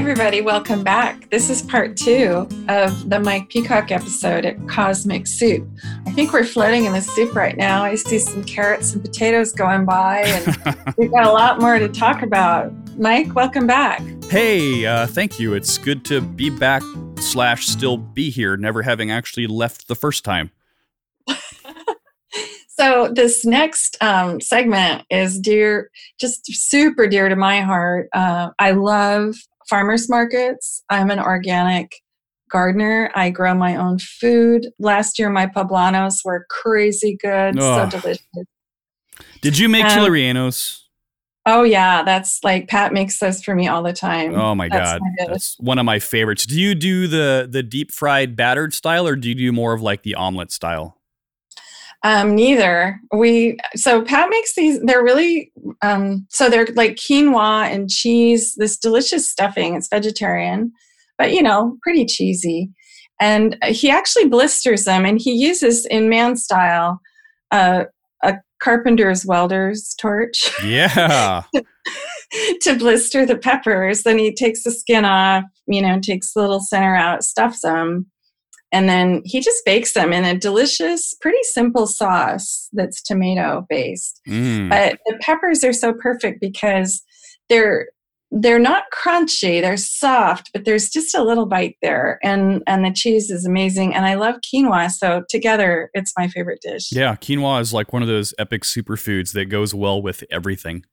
everybody. Welcome back. This is part two of the Mike Peacock episode at Cosmic Soup. I think we're floating in the soup right now. I see some carrots and potatoes going by, and we've got a lot more to talk about. Mike, welcome back. Hey, uh, thank you. It's good to be back slash still be here, never having actually left the first time. so this next um, segment is dear, just super dear to my heart. Uh, I love farmers markets. I'm an organic gardener. I grow my own food. Last year, my poblanos were crazy good, oh. so delicious. Did you make um? Oh yeah, that's like Pat makes those for me all the time. Oh my that's god, my that's one of my favorites. Do you do the the deep fried battered style, or do you do more of like the omelet style? Um, neither. We so Pat makes these. They're really um, so they're like quinoa and cheese. This delicious stuffing. It's vegetarian, but you know, pretty cheesy. And he actually blisters them, and he uses in man style uh, a carpenter's welder's torch. Yeah. to, to blister the peppers. Then he takes the skin off. You know, takes the little center out, stuffs them and then he just bakes them in a delicious, pretty simple sauce that's tomato based. Mm. But the peppers are so perfect because they're they're not crunchy they're soft but there's just a little bite there. And and the cheese is amazing. And i love quinoa so together it's my favorite dish. Yeah quinoa is like one of those epic superfoods that goes well with everything.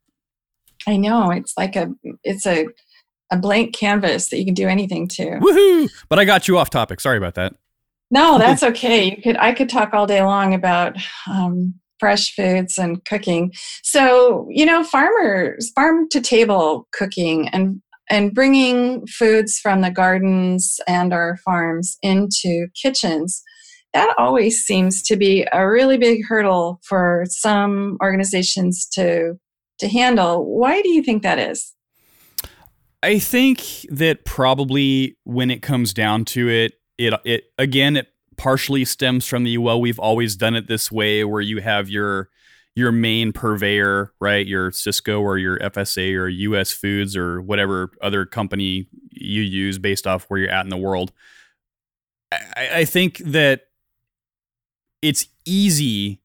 I know it's like a it's a a blank canvas that you can do anything to. Woohoo! But i got you off topic. Sorry about that no, that's okay. You could I could talk all day long about um, fresh foods and cooking. So you know, farmers farm to table cooking and and bringing foods from the gardens and our farms into kitchens. That always seems to be a really big hurdle for some organizations to to handle. Why do you think that is? I think that probably when it comes down to it, it it again it partially stems from the well we've always done it this way where you have your your main purveyor right? Your Sysco or your FSA or US Foods or whatever other company you use based off where you're at in the world. I, I think that it's easy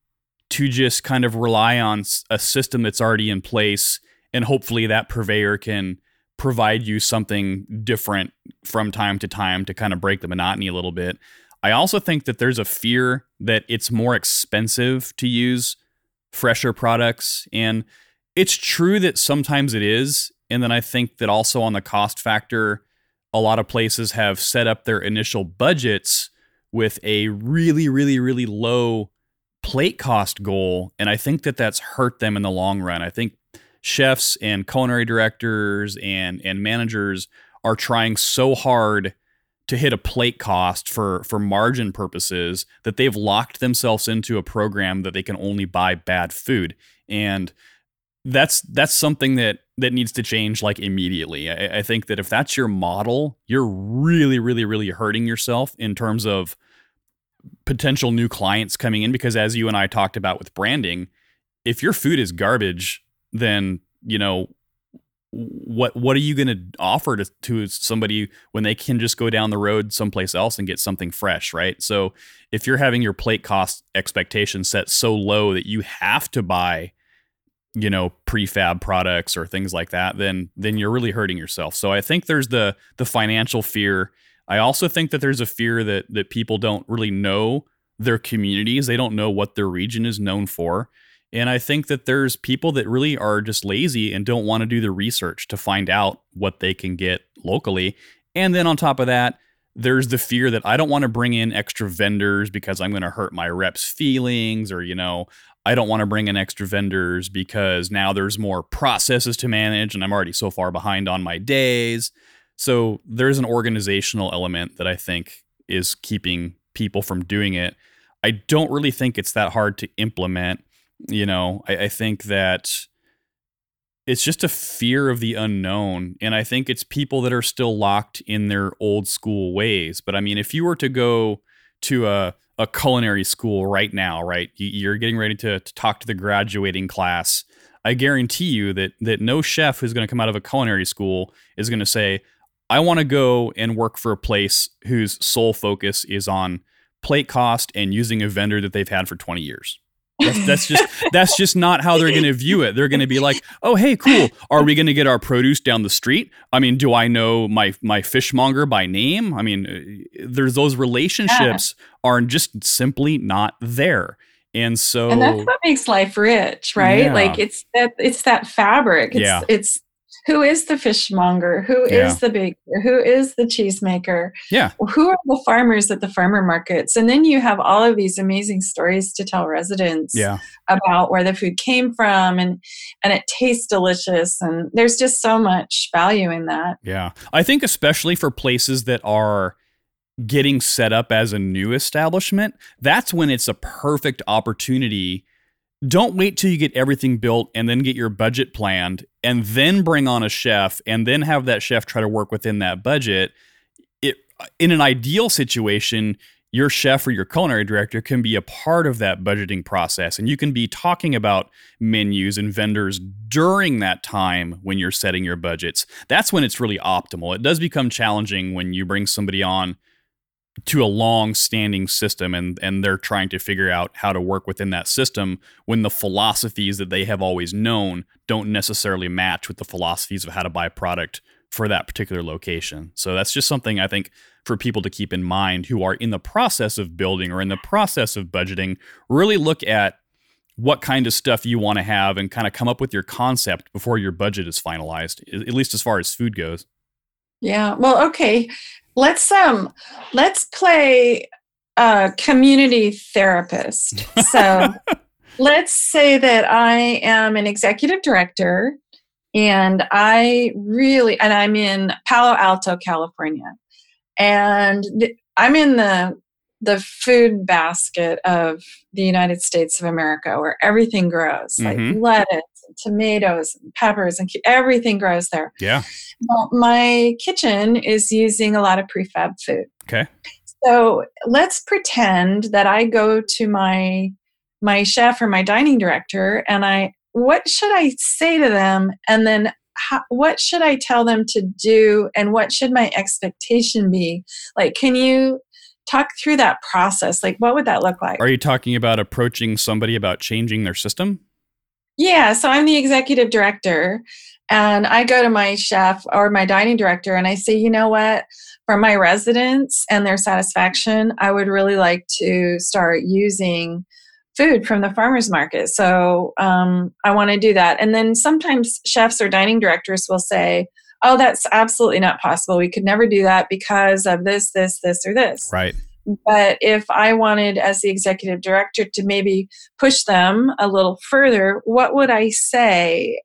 to just kind of rely on a system that's already in place and hopefully that purveyor can provide you something different from time to time to kind of break the monotony a little bit. I also think that there's a fear that it's more expensive to use fresher products. And it's true that sometimes it is. And then I think that also on the cost factor, a lot of places have set up their initial budgets with a really, really, really low plate cost goal. And I think that that's hurt them in the long run. I think chefs and culinary directors and and managers are trying so hard to hit a plate cost for for margin purposes that they've locked themselves into a program that they can only buy bad food. And that's that's something that that needs to change like immediately. I, I think that if that's your model you're really really really hurting yourself in terms of potential new clients coming in because as you and I talked about with branding if your food is garbage then you know what what are you going to offer to, to somebody when they can just go down the road someplace else and get something fresh right? So if you're having your plate cost expectations set so low that you have to buy you know prefab products or things like that then then you're really hurting yourself. So i think there's the the financial fear. I also think that there's a fear that that people don't really know their communities. They don't know what their region is known for and I think that there's people that really are just lazy and don't want to do the research to find out what they can get locally. And then on top of that, there's the fear that I don't want to bring in extra vendors because I'm going to hurt my reps' feelings, or, you know, I don't want to bring in extra vendors because now there's more processes to manage and I'm already so far behind on my days. So there's an organizational element that I think is keeping people from doing it. I don't really think it's that hard to implement. You know, I, I think that it's just a fear of the unknown. And I think it's people that are still locked in their old school ways. But I mean, if you were to go to a, a culinary school right now, right, you're getting ready to, to talk to the graduating class. I guarantee you that that no chef who's going to come out of a culinary school is going to say, I want to go and work for a place whose sole focus is on plate cost and using a vendor that they've had for 20 years. That's, that's just that's just not how they're going to view it. They're going to be like, "Oh, hey, cool. Are we going to get our produce down the street? I mean, do I know my my fishmonger by name? I mean, uh, there's those relationships yeah. are just simply not there." And so And that's what makes life rich, right? Yeah. Like it's that it's that fabric. It's yeah. it's who is the fishmonger? Who yeah. is the baker? Who is the cheesemaker? Yeah. Who are the farmers at the farmer markets? And then you have all of these amazing stories to tell residents yeah. about where the food came from and and it tastes delicious and there's just so much value in that. Yeah. I think especially for places that are getting set up as a new establishment, that's when it's a perfect opportunity don't wait till you get everything built and then get your budget planned and then bring on a chef and then have that chef try to work within that budget. It in an ideal situation, your chef or your culinary director can be a part of that budgeting process and you can be talking about menus and vendors during that time when you're setting your budgets. That's when it's really optimal. It does become challenging when you bring somebody on to a long standing system and and they're trying to figure out how to work within that system when the philosophies that they have always known don't necessarily match with the philosophies of how to buy product for that particular location. So that's just something I think for people to keep in mind who are in the process of building or in the process of budgeting, really look at what kind of stuff you want to have and kind of come up with your concept before your budget is finalized, at least as far as food goes. Yeah. Well, okay. Let's um let's play a community therapist. So let's say that I am an executive director and I really and I'm in Palo Alto, California. And I'm in the the food basket of the United States of America where everything grows, mm-hmm. like lettuce tomatoes and peppers and everything grows there. Yeah. Well, my kitchen is using a lot of prefab food. Okay. So let's pretend that I go to my my chef or my dining director and I what should I say to them and then how, what should I tell them to do and what should my expectation be? Like can you talk through that process? Like what would that look like? Are you talking about approaching somebody about changing their system? Yeah, so I'm the executive director and I go to my chef or my dining director and I say, you know what, for my residents and their satisfaction, I would really like to start using food from the farmers market. So um, I want to do that. And then sometimes chefs or dining directors will say, oh, that's absolutely not possible. We could never do that because of this, this, this, or this. Right. But if I wanted, as the executive director, to maybe push them a little further, what would I say?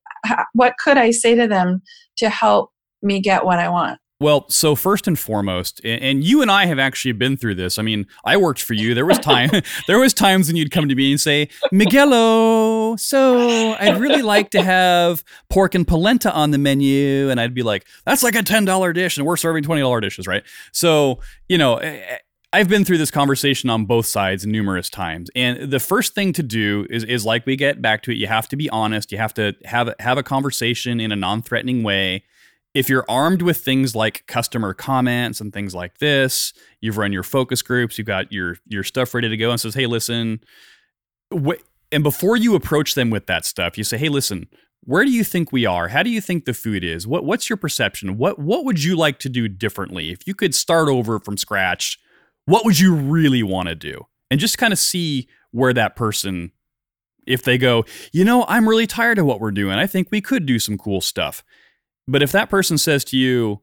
What could I say to them to help me get what I want? Well, so first and foremost, and you and I have actually been through this. I mean, I worked for you. There was time, there was times when you'd come to me and say, "Miguelo, so I'd really like to have pork and polenta on the menu," and I'd be like, "That's like a ten dollar dish, and we're serving twenty dollar dishes, right?" So you know, I've been through this conversation on both sides numerous times. And the first thing to do is is like we get back to it, you have to be honest, you have to have have a conversation in a non-threatening way. If you're armed with things like customer comments and things like this, you've run your focus groups, you've got your your stuff ready to go and says, "Hey, listen, and before you approach them with that stuff, you say, "Hey, listen, where do you think we are? How do you think the food is? What what's your perception? What what would you like to do differently? If you could start over from scratch, what would you really want to do? And just kind of see where that person, if they go, you know, I'm really tired of what we're doing. I think we could do some cool stuff. But if that person says to you,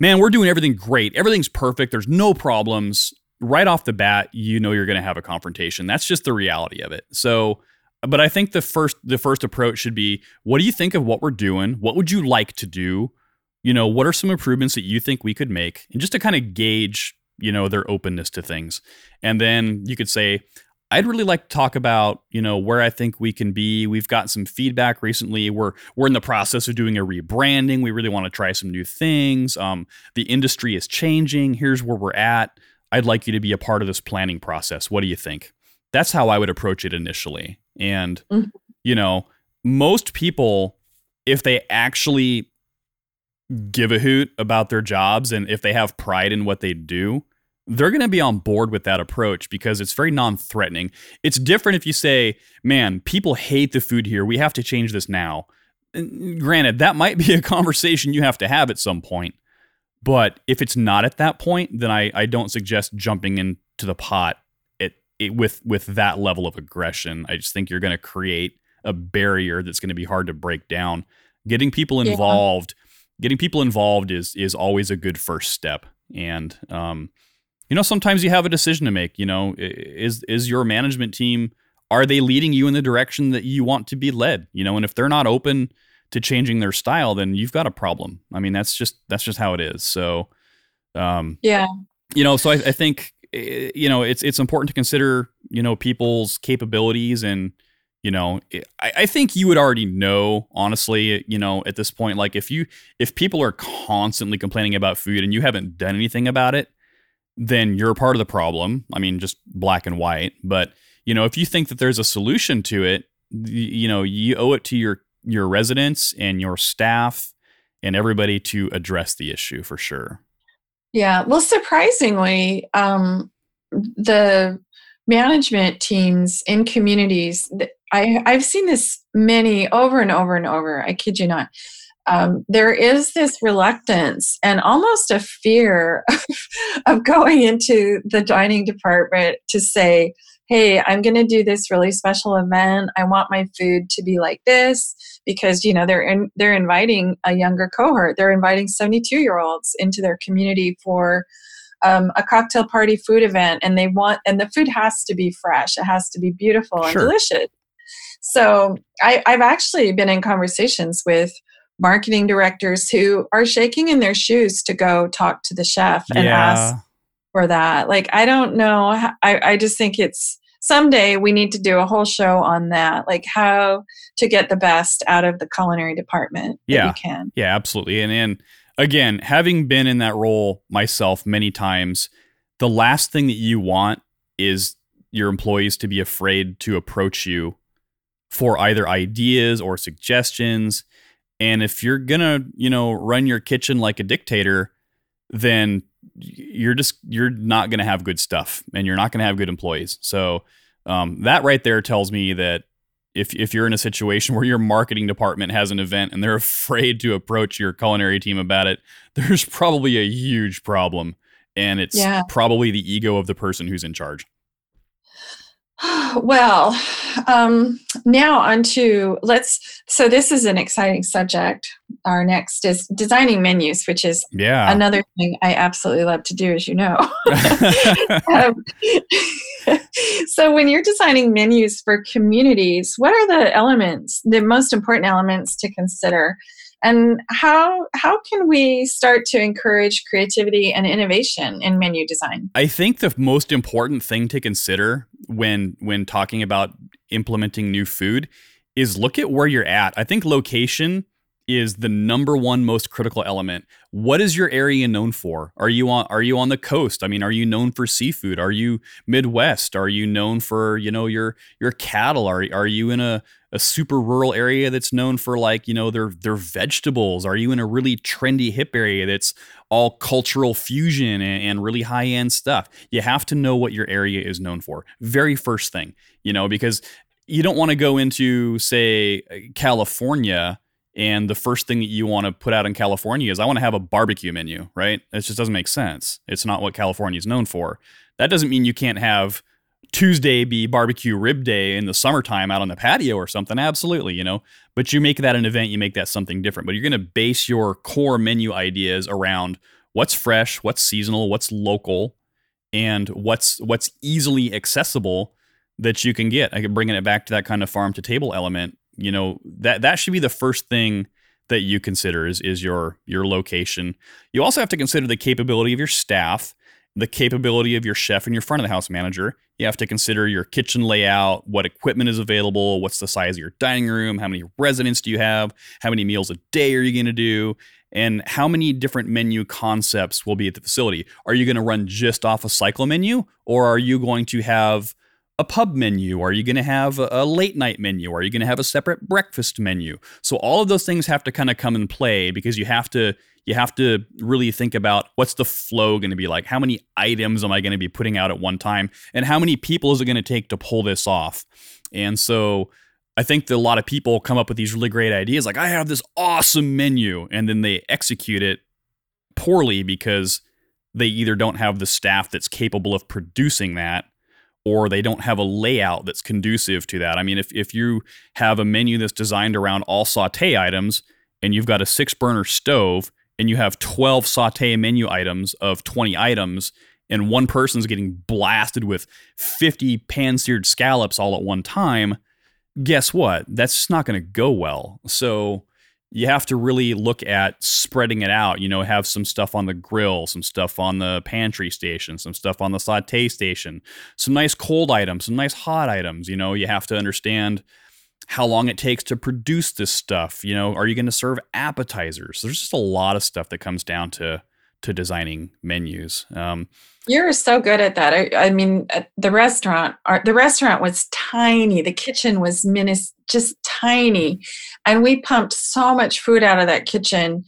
man, we're doing everything great, everything's perfect, there's no problems, right off the bat, you know you're going to have a confrontation. That's just the reality of it. So, but I think the first the first approach should be what do you think of what we're doing? What would you like to do? You know, what are some improvements that you think we could make? And just to kind of gauge you know their openness to things. And then you could say i'd really like to talk about you know where i think we can be. We've got some feedback recently. We're we're in the process of doing a rebranding. We really want to try some new things. Um, the industry is changing. Here's where we're at. I'd like you to be a part of this planning process. What do you think? That's how i would approach it initially. And mm-hmm. you know most people if they actually give a hoot about their jobs and if they have pride in what they do, they're going to be on board with that approach because it's very non threatening. It's different if you say, man, people hate the food here. We have to change this now. And granted, that might be a conversation you have to have at some point. But if it's not at that point, then I, I don't suggest jumping into the pot it, it, with with that level of aggression. I just think you're going to create a barrier that's going to be hard to break down. Getting people involved, yeah. Getting people involved is is always a good first step. And um, you know, sometimes you have a decision to make. You know, is is your management team are they leading you in the direction that you want to be led? You know, and if they're not open to changing their style, then you've got a problem. I mean, that's just that's just how it is. So, um, yeah, you know, so I, I think eh, you know it's it's important to consider you know people's capabilities and you know I, I think you would already know honestly you know at this point like if you if people are constantly complaining about food and you haven't done anything about it then you're part of the problem i mean just black and white but you know if you think that there's a solution to it you know you owe it to your your residents and your staff and everybody to address the issue for sure. Yeah. Well, surprisingly, um, the management teams in communities, I, I've seen this many over and over and over. I kid you not. Um, there is this reluctance and almost a fear of going into the dining department to say, hey, I'm going to do this really special event. I want my food to be like this because you know they're in, they're inviting a younger cohort. They're inviting 72 year olds into their community for um, a cocktail party food event, and they want and the food has to be fresh. It has to be beautiful and delicious. So I, I've actually been in conversations with marketing directors who are shaking in their shoes to go talk to the chef and yeah. ask for that. Like, I don't know. I, I just think it's someday we need to do a whole show on that, like how to get the best out of the culinary department. Yeah. can. Yeah, absolutely. And, and again, having been in that role myself many times, the last thing that you want is your employees to be afraid to approach you for either ideas or suggestions. And if you're going to, you know, run your kitchen like a dictator, then you're just you're not going to have good stuff and you're not going to have good employees. So um, that right there tells me that if if you're in a situation where your marketing department has an event and they're afraid to approach your culinary team about it, there's probably a huge problem, and it's yeah. probably the ego of the person who's in charge. Well, um, now onto let's. So this is an exciting subject. Our next is designing menus, which is yeah another thing I absolutely love to do, as you know. um, so when you're designing menus for communities, what are the elements, the most important elements to consider? And how how can we start to encourage creativity and innovation in menu design i think the most important thing to consider when when talking about implementing new food is look at where you're at i think location is the number one most critical element. What is your area known for? Are you on are you on the coast? I mean, are you known for seafood? Are you Midwest? Are you known for, you know, your your cattle? Are are you in a a super rural area that's known for like, you know, their their vegetables? Are you in a really trendy hip area that's all cultural fusion and, and really high-end stuff? You have to know what your area is known for. Very first thing, you know, because you don't want to go into say California and the first thing that you want to put out in California is I want to have a barbecue menu, right? It just doesn't make sense. It's not what California is known for. That doesn't mean you can't have Tuesday be barbecue rib day in the summertime out on the patio or something. Absolutely, you know. But you make that an event, you make that something different. But you're going to base your core menu ideas around what's fresh, what's seasonal, what's local, and what's what's easily accessible that you can get. I could bringing it back to that kind of farm to table element you know that that should be the first thing that you consider is is your your location. You also have to consider the capability of your staff, the capability of your chef and your front of the house manager. You have to consider your kitchen layout, what equipment is available, what's the size of your dining room, how many residents do you have, how many meals a day are you going to do, and how many different menu concepts will be at the facility. Are you going to run just off a cycle menu or are you going to have a pub menu? Are you going to have a, late night menu? Are you going to have a separate breakfast menu? So all of those things have to kind of come and play because you have to you have to really think about what's the flow going to be like? How many items am I going to be putting out at one time? And how many people is it going to take to pull this off? And so I think that a lot of people come up with these really great ideas like I have this awesome menu and then they execute it poorly because they either don't have the staff that's capable of producing that or they don't have a layout that's conducive to that. I mean, if, if you have a menu that's designed around all saute items and you've got a six burner stove and you have 12 saute menu items of 20 items, and one person's getting blasted with 50 pan seared scallops all at one time, guess what? That's just not going to go well. So, you have to really look at spreading it out. You know, have some stuff on the grill, some stuff on the pantry station, some stuff on the saute station, some nice cold items, some nice hot items. You know, you have to understand how long it takes to produce this stuff. You know, are you going to serve appetizers? There's just a lot of stuff that comes down to to designing menus. Um, You're so good at that. I, I mean, the restaurant, our, the restaurant was tiny. The kitchen was minis, just tiny, and we pumped so much food out of that kitchen.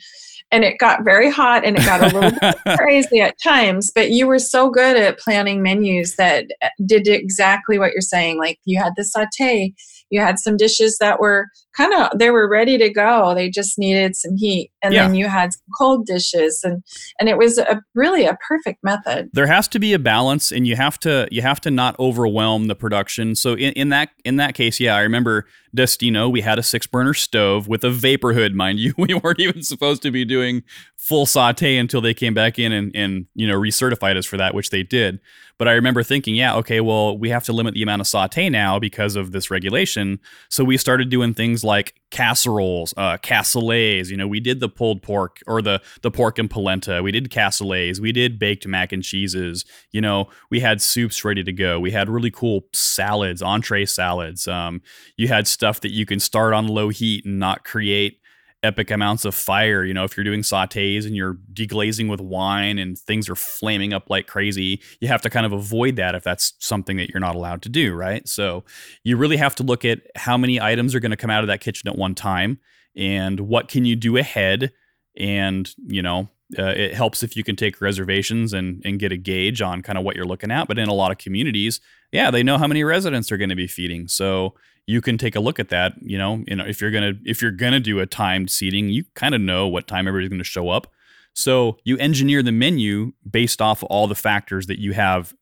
And it got very hot and it got a little crazy at times. But you were so good at planning menus that uh, did exactly what you're saying. Like you had the saute, you had some dishes that were kind of they were ready to go. They just needed some heat. And yeah. then you had cold dishes. And and it was a really a perfect method. There has to be a balance and you have to you have to not overwhelm the production. So in, in that in that case yeah i remember destino we had a six burner stove with a vapor hood mind you. We weren't even supposed to be doing full saute until they came back in and and you know recertified us for that which they did but I remember thinking, yeah, okay, well, we have to limit the amount of saute now because of this regulation. So we started doing things like casseroles, uh, cassoulets. You know, we did the pulled pork or the the pork and polenta. We did cassoulets. We did baked mac and cheeses. You know, we had soups ready to go. We had really cool salads, entree salads. Um, you had stuff that you can start on low heat and not create epic amounts of fire. You know, if you're doing sautés and you're deglazing with wine and things are flaming up like crazy, you have to kind of avoid that if that's something that you're not allowed to do, right? So you really have to look at how many items are going to come out of that kitchen at one time and what can you do ahead and, you know, uh, it helps if you can take reservations and, and get a gauge on kind of what you're looking at. But in a lot of communities, yeah, they know how many residents they're going to be feeding. So you can take a look at that. You know, you know if you're gonna if you're gonna do a timed seating, you kind of know what time everybody's going to show up. So you engineer the menu based off all the factors that you have,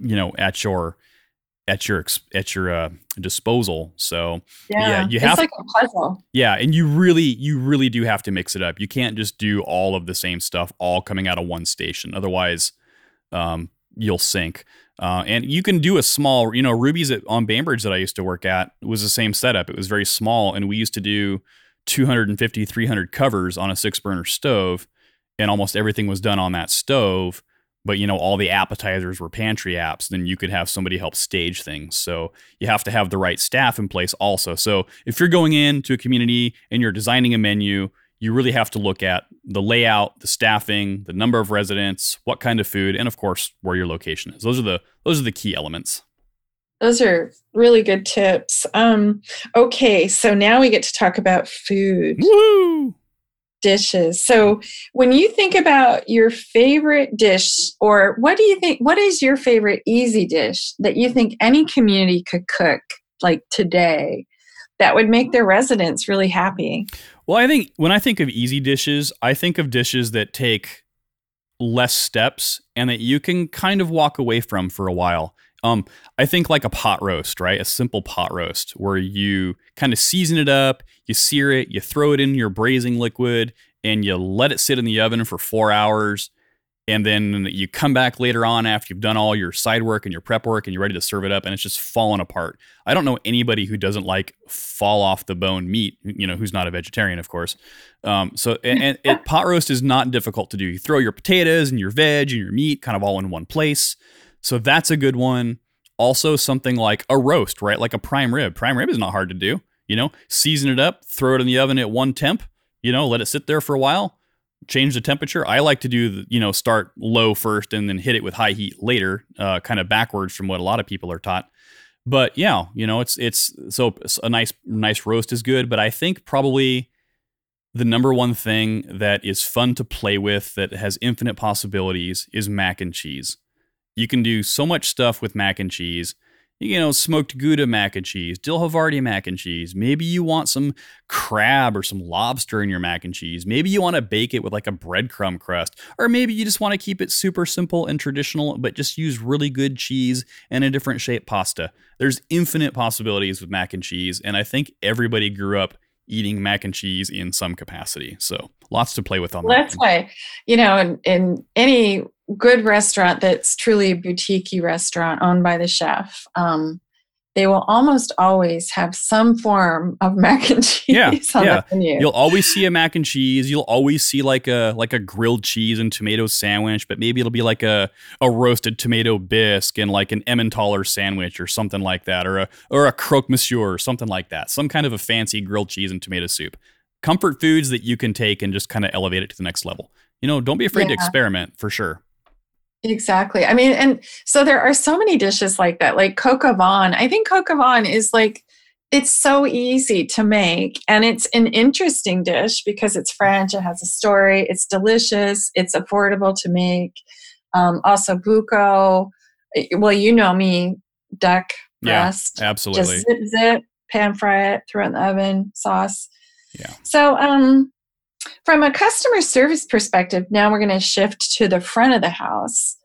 you know, at your at your at your uh, disposal. So yeah, yeah you have it's like a puzzle. Yeah, and you really you really do have to mix it up. You can't just do all of the same stuff all coming out of one station. Otherwise, um, you'll sink. Uh, and you can do a small, you know, Ruby's at, on Bainbridge that I used to work at was the same setup. It was very small, and we used to do 250, 300 covers on a six burner stove, and almost everything was done on that stove. But you know, all the appetizers were pantry apps. Then you could have somebody help stage things. So you have to have the right staff in place also. So if you're going into a community and you're designing a menu, you really have to look at the layout, the staffing, the number of residents, what kind of food, and of course where your location is. Those are the those are the key elements. Those are really good tips. Um, okay, so now we get to talk about food. Woo! Dishes. So, when you think about your favorite dish, or what do you think? What is your favorite easy dish that you think any community could cook like today that would make their residents really happy? Well, I think when I think of easy dishes, I think of dishes that take less steps and that you can kind of walk away from for a while. Um, I think like a pot roast, right? A simple pot roast where you kind of season it up, you sear it, you throw it in your braising liquid, and you let it sit in the oven for four hours and then you come back later on after you've done all your side work and your prep work and you're ready to serve it up and it's just falling apart. I don't know anybody who doesn't like fall off the bone meat you know who's not a vegetarian of course. Um, so and, and it, pot roast is not difficult to do. You throw your potatoes and your veg and your meat kind of all in one place. So that's a good one. Also something like a roast right? Like a prime rib. Prime rib is not hard to do you know? Season it up throw it in the oven at one temp you know let it sit there for a while change the temperature. I like to do, the, you know, start low first and then hit it with high heat later, uh, kind of backwards from what a lot of people are taught. But yeah, you know, it's it's so a nice nice roast is good. But I think probably the number one thing that is fun to play with that has infinite possibilities is mac and cheese. You can do so much stuff with mac and cheese you know, smoked Gouda mac and cheese, dill Havarti mac and cheese. Maybe you want some crab or some lobster in your mac and cheese. Maybe you want to bake it with like a breadcrumb crust. Or maybe you just want to keep it super simple and traditional, but just use really good cheese and a different shaped pasta. There's infinite possibilities with mac and cheese. And I think everybody grew up eating mac and cheese in some capacity. So lots to play with on well, that. That's why, you know, in, in any good restaurant that's truly a boutique restaurant owned by the chef, um, they will almost always have some form of mac and cheese yeah, on yeah. the menu. You'll always see a mac and cheese. You'll always see like a like a grilled cheese and tomato sandwich, but maybe it'll be like a, a roasted tomato bisque and like an Emmentaler sandwich or something like that, or a or a croque monsieur or something like that. Some kind of a fancy grilled cheese and tomato soup. Comfort foods that you can take and just kind of elevate it to the next level. You know, don't be afraid yeah. to experiment for sure. Exactly. I mean, and so there are so many dishes like that, like coq au vin. I think coq au vin is like, it's so easy to make and it's an interesting dish because it's French, it has a story, it's delicious, it's affordable to make. Um, osso buco. Eh, well, you know me, duck breast. Yeah, absolutely. Just zip, zip, pan fry it, throw it in the oven, sauce. Yeah. So, um, from a customer service perspective, now we're going to shift to the front of the house.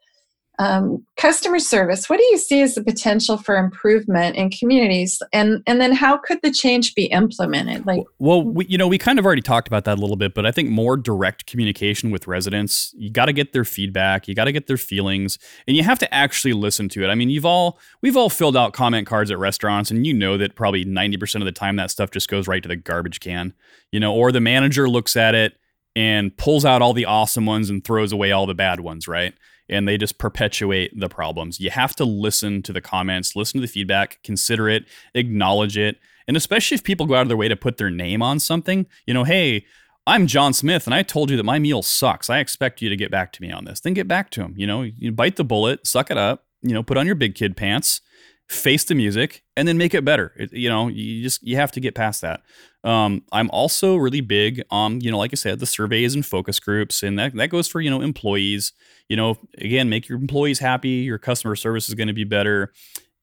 Um, customer service, what do you see as the potential for improvement in communities? And, and then how could the change be implemented? Like, well, we, you know, we kind of already talked about that a little bit, but I think more direct communication with residents, you got to get their feedback, you got to get their feelings, and you have to actually listen to it. I mean, you've all, we've all filled out comment cards at restaurants, and you know that probably 90% of the time that stuff just goes right to the garbage can, you know, or the manager looks at it and pulls out all the awesome ones and throws away all the bad ones, right? and they just perpetuate the problems. You have to listen to the comments, listen to the feedback, consider it, acknowledge it. And especially if people go out of their way to put their name on something, you know, hey, I'm John Smith and I told you that my meal sucks. I expect you to get back to me on this. Then get back to him. You know, you bite the bullet, suck it up, you know, put on your big kid pants, face the music, and then make it better. It, you know, you just you have to get past that. Um, I'm also really big on, you know, like I said, the surveys and focus groups, and that, that goes for, you know, employees. You know, again, make your employees happy. Your customer service is going to be better.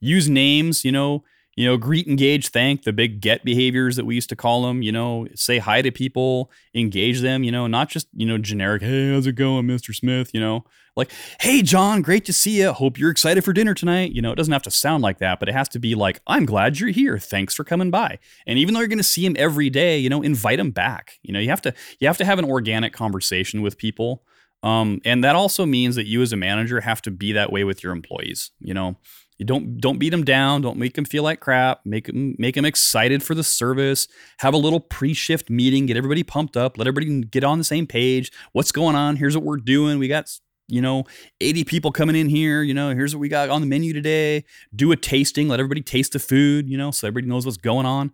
Use names, you know, you know, greet, engage, thank, the big get behaviors that we used to call them, you know, say hi to people, engage them, you know, not just, you know, generic, hey, how's it going, Mr. Smith, you know, like, hey, John, great to see you. Hope you're excited for dinner tonight. You know, it doesn't have to sound like that, but it has to be like, I'm glad you're here. Thanks for coming by. And even though you're going to see him every day, you know, invite him back. You know, you have to, you have to have an organic conversation with people. Um, and that also means that you as a manager have to be that way with your employees. You know, you don't don't beat them down. Don't make them feel like crap. Make them make them excited for the service. Have a little pre-shift meeting. Get everybody pumped up. Let everybody get on the same page. What's going on? Here's what we're doing. We got you know 80 people coming in here. You know here's what we got on the menu today. Do a tasting. Let everybody taste the food. You know so everybody knows what's going on.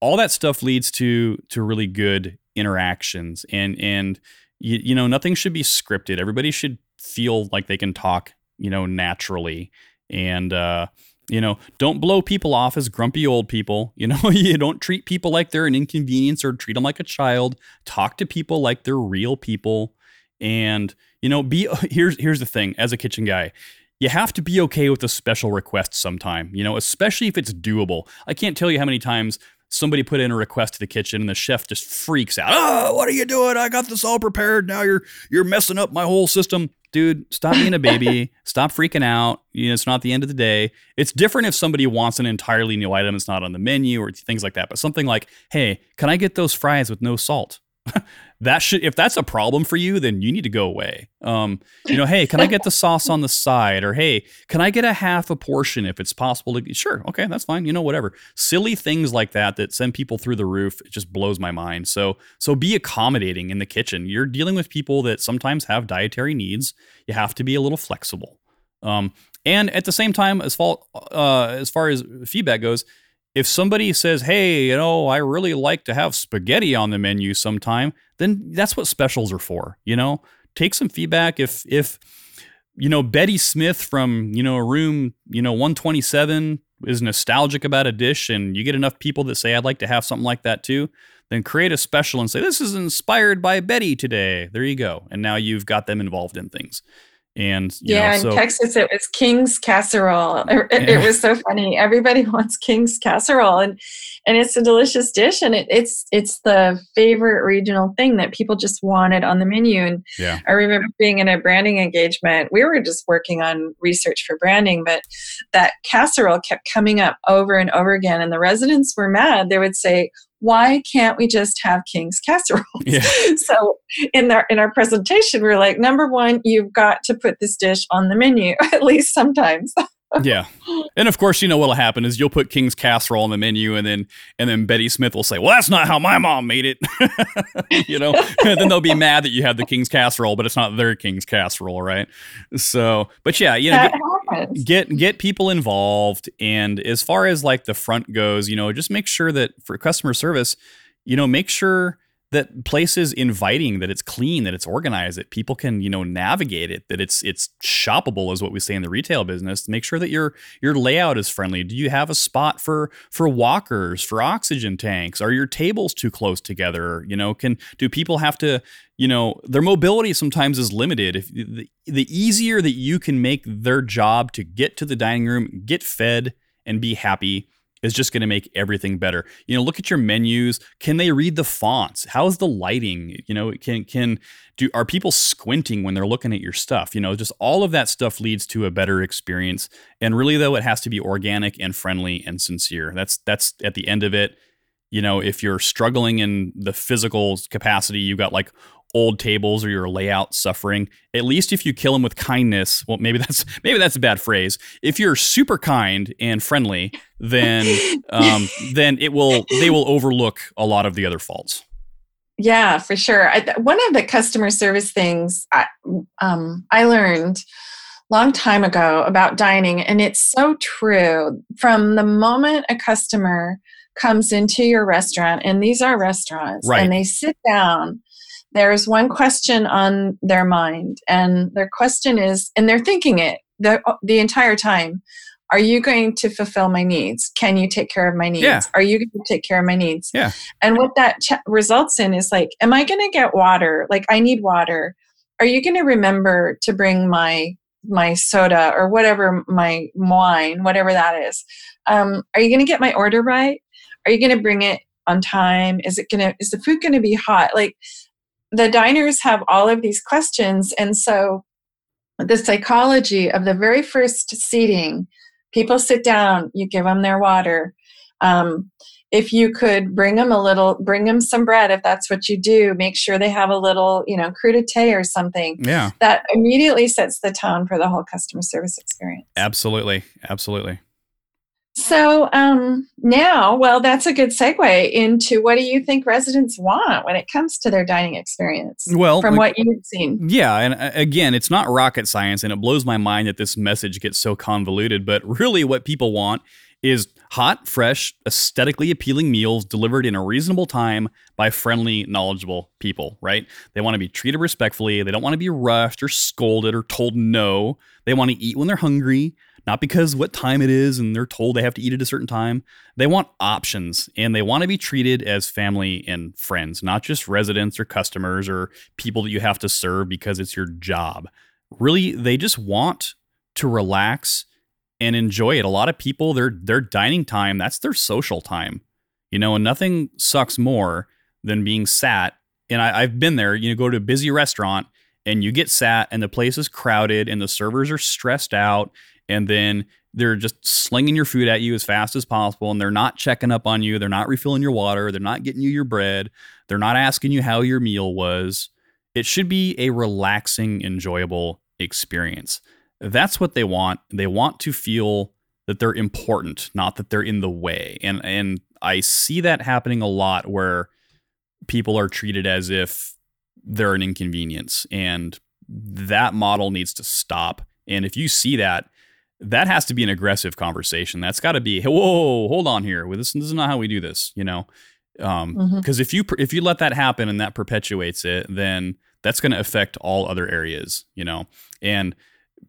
All that stuff leads to to really good interactions and and you, you know nothing should be scripted. Everybody should feel like they can talk you know naturally and uh, you know don't blow people off as grumpy old people. You know you don't treat people like they're an inconvenience or treat them like a child. Talk to people like they're real people. And you know be here's here's the thing. As a kitchen guy you have to be okay with a special request sometime you know especially if it's doable. I can't tell you how many times somebody put in a request to the kitchen and the chef just freaks out oh what are you doing? I got this all prepared. Now you're you're messing up my whole system dude, stop being a baby. stop freaking out. You know, it's not the end of the day. It's different if somebody wants an entirely new item It's not on the menu or things like that. But something like, hey, can I get those fries with no salt? that should if that's a problem for you then you need to go away. Um you know hey can i get the sauce on the side? Or hey can i get a half a portion if it's possible to sure okay that's fine you know whatever. Silly things like that that send people through the roof it just blows my mind. So so be accommodating in the kitchen. You're dealing with people that sometimes have dietary needs. You have to be a little flexible. Um and at the same time as uh, as far as feedback goes if somebody says, "Hey, you know, I really like to have spaghetti on the menu sometime," then that's what specials are for. You know, take some feedback. If if you know Betty Smith from you know room you know 127 is nostalgic about a dish, and you get enough people that say, "I'd like to have something like that too," then create a special and say, "This is inspired by Betty today." There you go, and now you've got them involved in things. And yeah, know, in Texas it was King's casserole. It, it, it, was so funny. Everybody wants King's casserole, and and it's a delicious dish, and it, it's it's the favorite regional thing that people just wanted on the menu. And yeah. I remember being in a branding engagement. We were just working on research for branding, but that casserole kept coming up over and over again, and the residents were mad. They would say, why can't we just have king's casserole yeah. so in our in our presentation we are like number one you've got to put this dish on the menu at least sometimes yeah. And of course you know what'll happen is you'll put king's casserole on the menu and then and then betty smith will say well that's not how my mom made it. You know? Then they'll be mad that you had the king's casserole but it's not their king's casserole right? So but yeah you know get, get get people involved. And as far as like the front goes you know just make sure that for customer service you know make sure that place is inviting, that it's clean, that it's organized, that people can, you know, navigate it, that it's it's shoppable is what we say in the retail business. Make sure that your your layout is friendly. Do you have a spot for for walkers, for oxygen tanks? Are your tables too close together? You know, can do people have to, you know, their mobility sometimes is limited. If the, the easier that you can make their job to get to the dining room, get fed and be happy, is just going to make everything better. You know, look at your menus. Can they read the fonts? How's the lighting? You know, can can do are people squinting when they're looking at your stuff? You know, just all of that stuff leads to a better experience. And really though, it has to be organic and friendly and sincere. That's that's at the end of it. You know, if you're struggling in the physical capacity, you've got like old tables or your layout suffering at least if you kill them with kindness well maybe that's maybe that's a bad phrase. If you're super kind and friendly then um, then it will they will overlook a lot of the other faults. Yeah for sure. I, one of the customer service things I, um, I learned long time ago about dining and it's so true. From the moment a customer comes into your restaurant and these are restaurants right. and they sit down there's one question on their mind and their question is and they're thinking it the, the entire time are you going to fulfill my needs? Can you take care of my needs? Yeah. are you going to take care of my needs? Yeah. And what that ch- results in is like am i going to get water? Like i need water. Are you going to remember to bring my my soda or whatever my wine whatever that is? Um, are you going to get my order right? Are you going to bring it on time? Is it going to is the food going to be hot? Like the diners have all of these questions. And so the psychology of the very first seating, people sit down, you give them their water. Um, if you could bring them a little, bring them some bread if that's what you do, make sure they have a little, you know, crudité or something. Yeah. That immediately sets the tone for the whole customer service experience. Absolutely. Absolutely. So um, now, well, that's a good segue into what do you think residents want when it comes to their dining experience? Well, from what you've seen. Yeah, and uh, again, it's not rocket science, and it blows my mind that this message gets so convoluted. But really, what people want is hot, fresh, aesthetically appealing meals delivered in a reasonable time by friendly, knowledgeable people, right? They want to be treated respectfully. They don't want to be rushed or scolded or told no. They want to eat when they're hungry not because what time it is and they're told they have to eat at a certain time. They want options and they want to be treated as family and friends, not just residents or customers or people that you have to serve because it's your job. Really, they just want to relax and enjoy it. A lot of people, their their dining time, that's their social time. You know, and nothing sucks more than being sat. And I, I've been there, you know, go to a busy restaurant and you get sat and the place is crowded and the servers are stressed out and then they're just slinging your food at you as fast as possible and they're not checking up on you they're not refilling your water they're not getting you your bread they're not asking you how your meal was. It should be a relaxing enjoyable experience. That's what they want. They want to feel that they're important not that they're in the way and and i see that happening a lot where people are treated as if they're an inconvenience and that model needs to stop and if you see that that has to be an aggressive conversation. That's got to be, whoa, hold on here. This, this is not how we do this, you know? Um, because if you if you let that happen and that perpetuates it, then that's going to affect all other areas, you know. And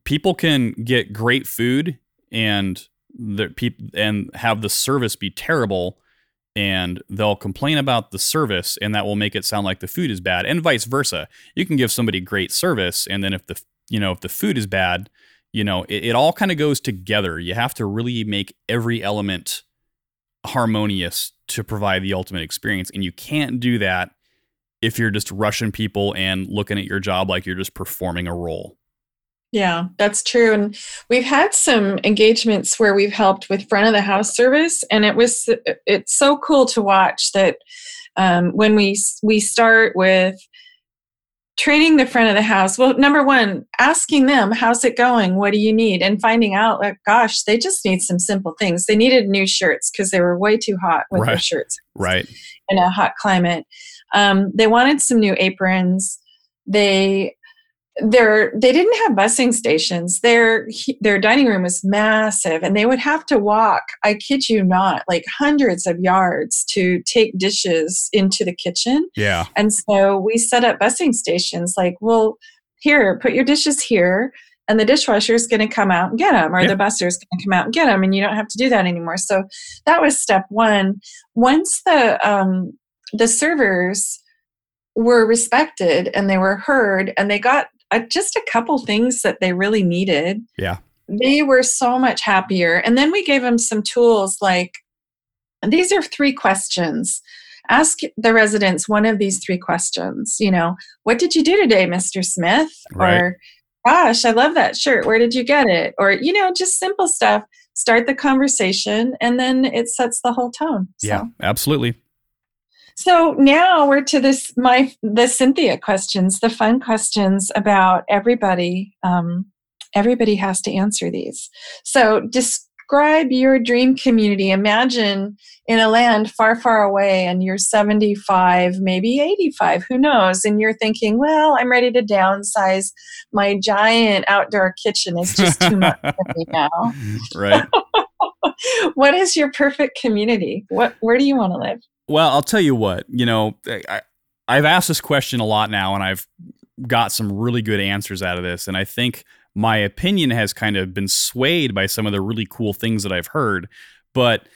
people can get great food and the people and have the service be terrible and they'll complain about the service and that will make it sound like the food is bad and vice versa. You can give somebody great service and then if the you know if the food is bad you know it, it all kind of goes together. You have to really make every element harmonious to provide the ultimate experience and you can't do that if you're just rushing people and looking at your job like you're just performing a role yeah, that's true. And we've had some engagements where we've helped with front of the house service, and it was it's so cool to watch that um, when we we start with training the front of the house. Well, number one, asking them how's it going, what do you need, and finding out like, gosh, they just need some simple things. They needed new shirts because they were way too hot with right. their shirts, right, in a hot climate. Um, they wanted some new aprons. They their they didn't have busing stations. Their their dining room was massive and they would have to walk i kid you not like hundreds of yards to take dishes into the kitchen. Yeah. And so we set up busing stations like well here put your dishes here and the dishwasher is going to come out and get them or yeah. the busser is going to come out and get them and you don't have to do that anymore. So that was step one. Once the um the servers were respected and they were heard and they got uh, just a couple things that they really needed. Yeah. They were so much happier. And then we gave them some tools like these are three questions. Ask the residents one of these three questions. You know, what did you do today, Mr. Smith? Right. Or, gosh, I love that shirt. Where did you get it? Or, you know, just simple stuff. Start the conversation and then it sets the whole tone. So. Yeah, absolutely. So now we're to this my the Cynthia questions, the fun questions about everybody. Um, everybody has to answer these. So describe your dream community. Imagine in a land far, far away, and you're 75, maybe 85, who knows? And you're thinking, well, I'm ready to downsize. My giant outdoor kitchen is just too much for me now. Right. what is your perfect community? What where do you want to live? Well, I'll tell you what, you know, I, I've asked this question a lot now and I've got some really good answers out of this. And I think my opinion has kind of been swayed by some of the really cool things that I've heard. But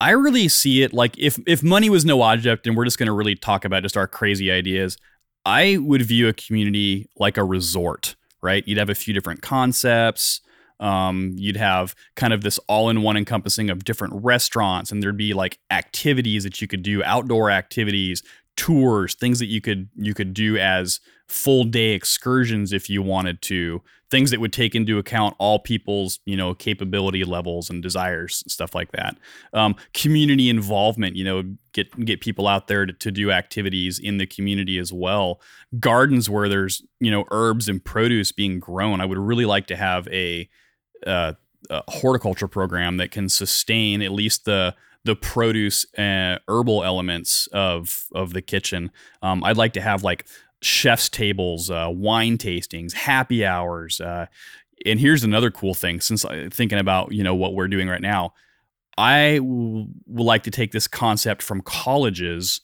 I really see it like if if money was no object and we're just going to really talk about just our crazy ideas, I would view a community like a resort, right? You'd have a few different concepts. Um, you'd have kind of this all-in-one encompassing of different restaurants, and there'd be like activities that you could do, outdoor activities, tours, things that you could you could do as full day excursions if you wanted to, things that would take into account all people's you know capability levels and desires, stuff like that. Um, community involvement, you know, get get people out there to, to do activities in the community as well. Gardens where there's you know herbs and produce being grown. I would really like to have a uh, a horticulture program that can sustain at least the the produce and herbal elements of of the kitchen. Um, I'd like to have like chef's tables, uh, wine tastings, happy hours. Uh, and here's another cool thing. Since I'm thinking about you know what we're doing right now, I would like to take this concept from colleges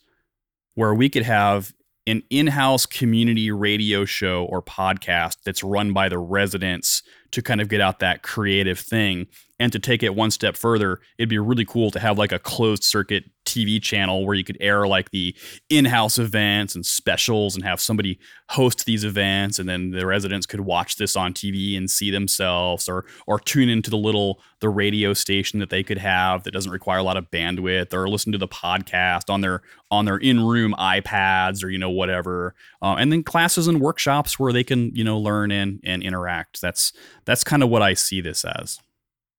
where we could have an in-house community radio show or podcast that's run by the residents to kind of get out that creative thing. And to take it one step further it'd be really cool to have like a closed circuit tv channel where you could air like the in-house events and specials and have somebody host these events and then the residents could watch this on tv and see themselves or or tune into the little the radio station that they could have that doesn't require a lot of bandwidth or listen to the podcast on their on their in-room ipads or you know whatever. Uh, and then classes and workshops where they can you know learn and and interact. That's that's kind of what i see this as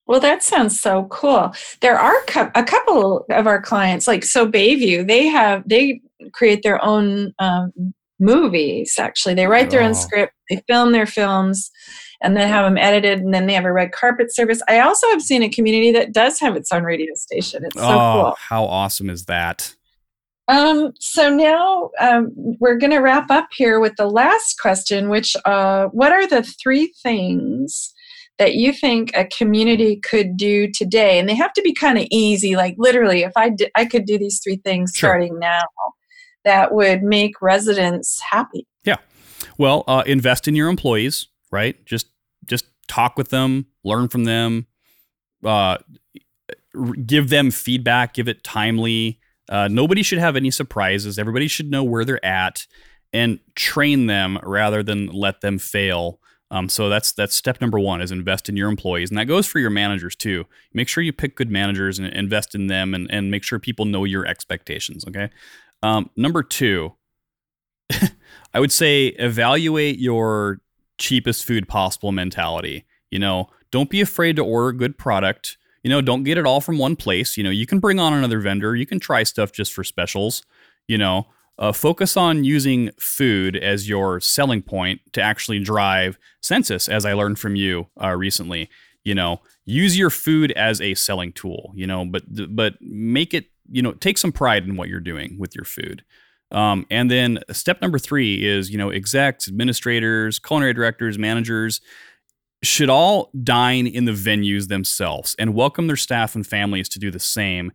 well, that sounds so cool. There are a couple of our clients, like so Bayview, they have they create their own um, movies. Actually, they write their oh. own script, they film their films, and then have them edited, and then they have a red carpet service. I also have seen a community that does have its own radio station. It's so oh, cool. How awesome is that? Um, so now um, we're going to wrap up here with the last question, which uh, what are the three things that you think a community could do today? And they have to be kind of easy, like literally, if I did, I could do these three things sure. starting now that would make residents happy. Yeah. Well, uh, invest in your employees, right? Just just talk with them, learn from them, uh, give them feedback, give it timely. Uh, nobody should have any surprises. Everybody should know where they're at and train them rather than let them fail. Um, so that's that's step number one is invest in your employees, and that goes for your managers too. Make sure you pick good managers and invest in them, and, and make sure people know your expectations. Okay. Um, number two, I would say evaluate your cheapest food possible mentality. You know, don't be afraid to order good product. You know, don't get it all from one place. You know, you can bring on another vendor. You can try stuff just for specials. You know, uh, focus on using food as your selling point to actually drive census, as I learned from you uh, recently. You know, use your food as a selling tool. You know, but but make it. You know, take some pride in what you're doing with your food. Um, and then step number three is, you know, execs, administrators, culinary directors, managers should all dine in the venues themselves and welcome their staff and families to do the same.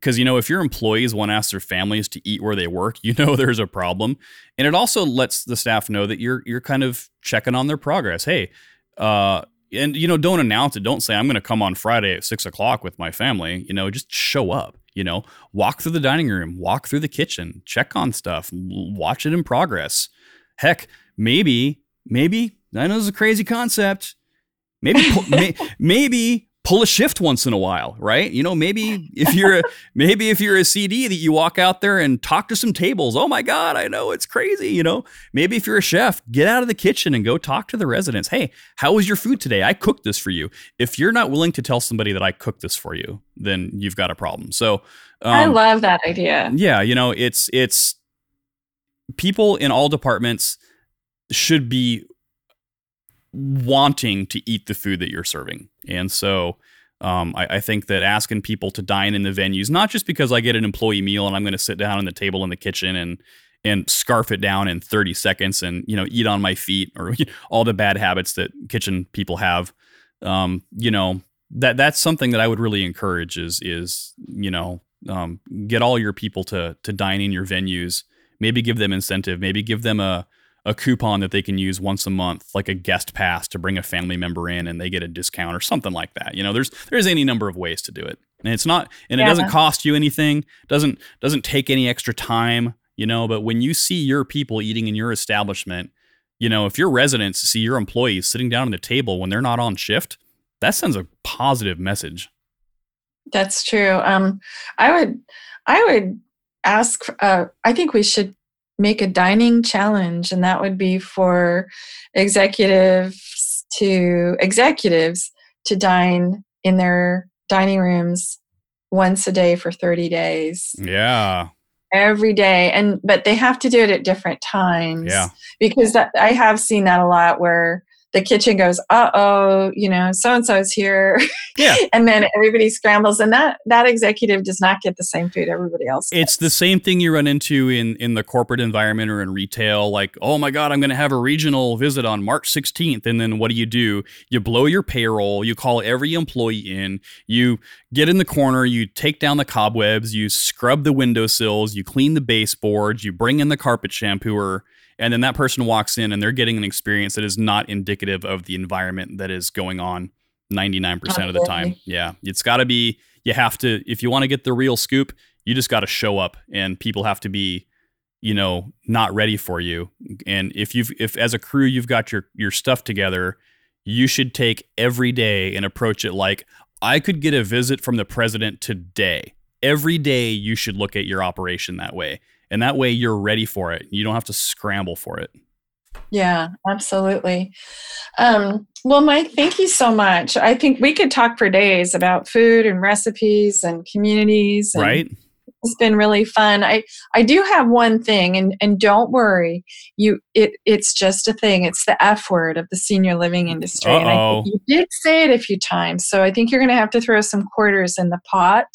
Because, you know, if your employees want to ask their families to eat where they work, you know there's a problem. And it also lets the staff know that you're you're kind of checking on their progress. Hey, uh, and you know, don't announce it. Don't say I'm going to come on Friday at six o'clock with my family. You know, just show up you know walk through the dining room walk through the kitchen check on stuff watch it in progress heck maybe maybe i know this is a crazy concept maybe may, maybe pull a shift once in a while, right? You know, maybe if you're a, maybe if you're a CD that you walk out there and talk to some tables. Oh my God, I know it's crazy. You know, maybe if you're a chef, get out of the kitchen and go talk to the residents. Hey, how was your food today? I cooked this for you. If you're not willing to tell somebody that I cooked this for you, then you've got a problem. So um, I love that idea. Yeah, you know, it's it's people in all departments should be wanting to eat the food that you're serving. And so um, I, I, think that asking people to dine in the venues, not just because I get an employee meal and I'm going to sit down on the table in the kitchen and and scarf it down in 30 seconds and you know eat on my feet or all the bad habits that kitchen people have. Um, you know that that's something that I would really encourage is is you know um, get all your people to to dine in your venues. Maybe give them incentive. Maybe give them a a coupon that they can use once a month, like a guest pass to bring a family member in and they get a discount or something like that. You know, there's there's any number of ways to do it. And it's not and yeah. it doesn't cost you anything, doesn't doesn't take any extra time, you know, but when you see your people eating in your establishment, you know, if your residents see your employees sitting down at the table when they're not on shift, that sends a positive message. That's true. Um I would I would ask uh, I think we should make a dining challenge and that would be for executives to executives to dine in their dining rooms once a day for 30 days. Yeah. Every day and but they have to do it at different times. Yeah. Because that, i have seen that a lot where the kitchen goes, uh oh, you know, so and so's here. Yeah. and then everybody scrambles and that that executive does not get the same food everybody else gets. It's the same thing you run into in in the corporate environment or in retail like, "Oh my god, I'm going to have a regional visit on March 16th." And then what do you do? You blow your payroll, you call every employee in, you get in the corner, you take down the cobwebs, you scrub the windowsills, you clean the baseboards, you bring in the carpet shampooer and then that person walks in and they're getting an experience that is not indicative of the environment that is going on 99% of the time. Yeah, it's got to be you have to if you want to get the real scoop, you just got to show up and people have to be you know not ready for you. And if you've if as a crew you've got your your stuff together, you should take every day and approach it like I could get a visit from the president today. Every day you should look at your operation that way and that way you're ready for it. You don't have to scramble for it. Yeah absolutely. Um, well mike thank you so much. I think we could talk for days about food and recipes and communities and right it's been really fun. I I do have one thing, and and don't worry, you it it's just a thing. It's the F word of the senior living industry, I you did say it a few times. So I think you're going to have to throw some quarters in the pot.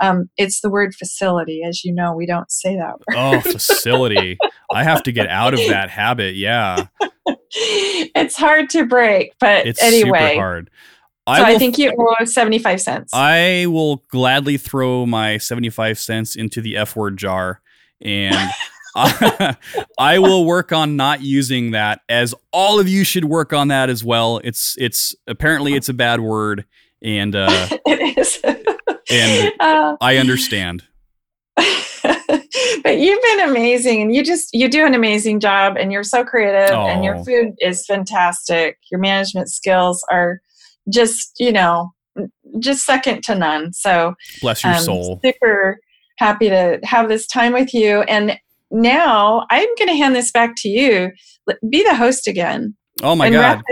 Um, it's the word facility, as you know, we don't say that word. Oh, facility! I have to get out of that habit. Yeah. it's hard to break, but It's anyway. super hard. So I, will think you owe 75 cents. I will gladly throw my 75 cents into the F word jar and I, I will work on not using that as all of you should work on that as well. It's it's apparently it's a bad word and uh, it is. And- Uh, I understand. but you've been amazing and you just you do an amazing job and you're so creative and your Oh. food is fantastic your management skills are just you know just second to none. So Bless your um, soul. super happy to have this time with you. And now i'm going to hand this back to you. Be the host again. Oh my god.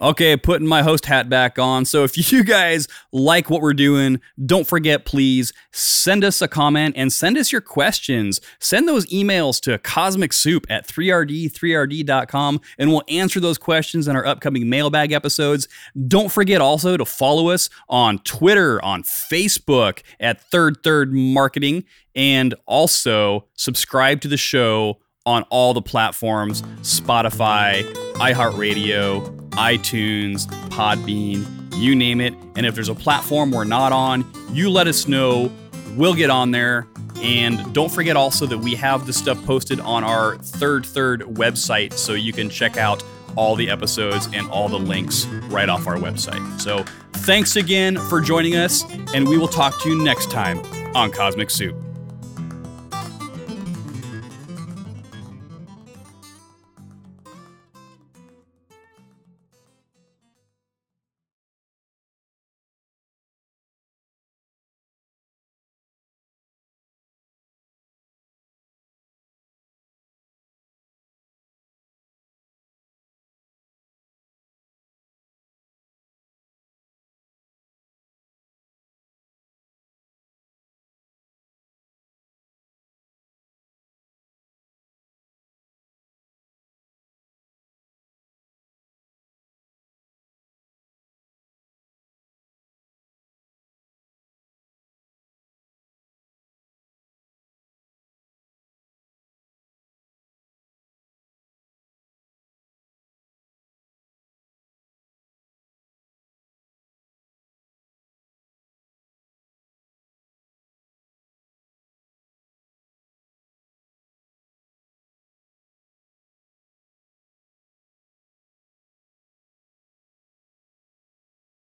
Okay, putting my host hat back on. So if you guys like what we're doing, don't forget, please send us a comment and send us your questions. Send those emails to cosmic soup at 3rd3rd.com and we'll answer those questions in our upcoming mailbag episodes. Don't forget also to follow us on Twitter, on Facebook at Third Third Marketing, and also subscribe to the show on all the platforms Spotify, iHeartRadio, iTunes, Podbean, you name it. And if there's a platform we're not on, you let us know. We'll get on there. And don't forget also that we have the stuff posted on our Third Third website, so you can check out all the episodes and all the links right off our website. So thanks again for joining us, and we will talk to you next time on Cosmic Soup.